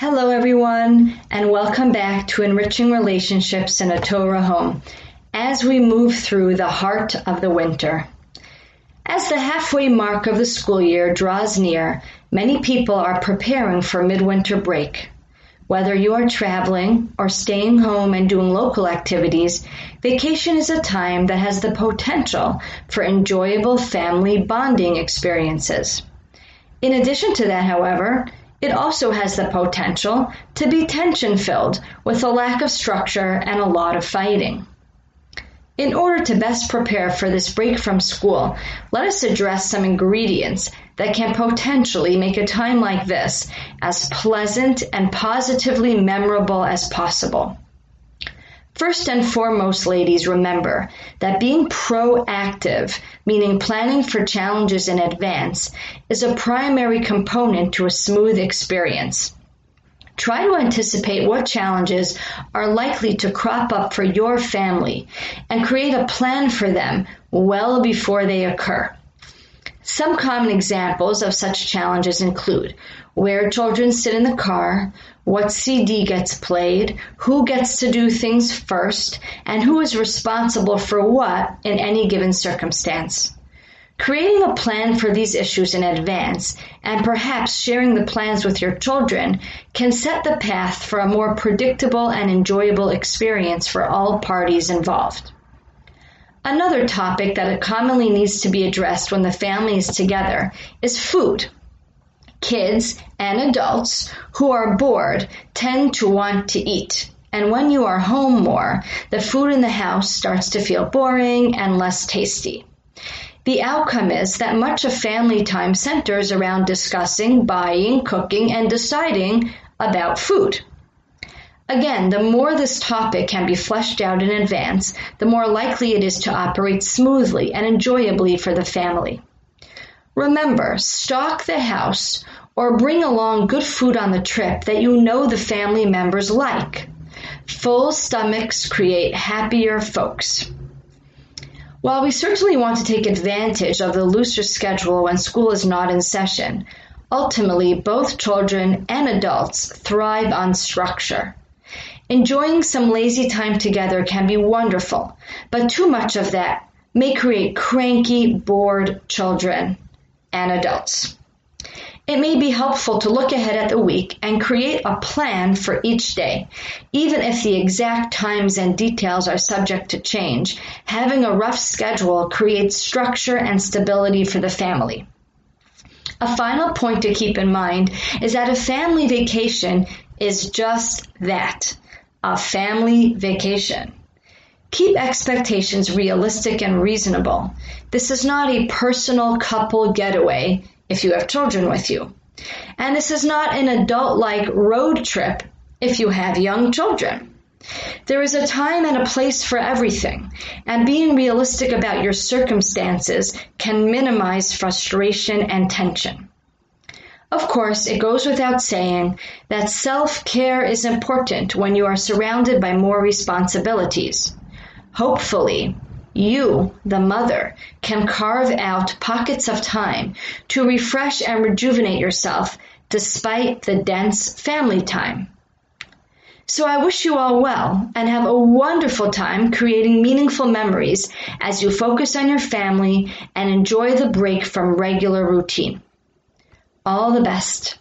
Hello, everyone, and welcome back to Enriching Relationships in a Torah Home as we move through the heart of the winter. As the halfway mark of the school year draws near, many people are preparing for midwinter break. Whether you are traveling or staying home and doing local activities, vacation is a time that has the potential for enjoyable family bonding experiences. In addition to that, however, it also has the potential to be tension filled with a lack of structure and a lot of fighting. In order to best prepare for this break from school, let us address some ingredients that can potentially make a time like this as pleasant and positively memorable as possible. First and foremost, ladies, remember that being proactive, meaning planning for challenges in advance, is a primary component to a smooth experience. Try to anticipate what challenges are likely to crop up for your family and create a plan for them well before they occur. Some common examples of such challenges include where children sit in the car, what CD gets played, who gets to do things first, and who is responsible for what in any given circumstance. Creating a plan for these issues in advance and perhaps sharing the plans with your children can set the path for a more predictable and enjoyable experience for all parties involved. Another topic that commonly needs to be addressed when the family is together is food kids, and adults who are bored tend to want to eat. And when you are home more, the food in the house starts to feel boring and less tasty. The outcome is that much of family time centers around discussing, buying, cooking, and deciding about food. Again, the more this topic can be fleshed out in advance, the more likely it is to operate smoothly and enjoyably for the family. Remember, stock the house or bring along good food on the trip that you know the family members like. Full stomachs create happier folks. While we certainly want to take advantage of the looser schedule when school is not in session, ultimately both children and adults thrive on structure. Enjoying some lazy time together can be wonderful, but too much of that may create cranky, bored children and adults. It may be helpful to look ahead at the week and create a plan for each day. Even if the exact times and details are subject to change, having a rough schedule creates structure and stability for the family. A final point to keep in mind is that a family vacation is just that a family vacation. Keep expectations realistic and reasonable. This is not a personal couple getaway if you have children with you. And this is not an adult like road trip if you have young children. There is a time and a place for everything, and being realistic about your circumstances can minimize frustration and tension. Of course, it goes without saying that self care is important when you are surrounded by more responsibilities. Hopefully, you, the mother, can carve out pockets of time to refresh and rejuvenate yourself despite the dense family time. So I wish you all well and have a wonderful time creating meaningful memories as you focus on your family and enjoy the break from regular routine. All the best.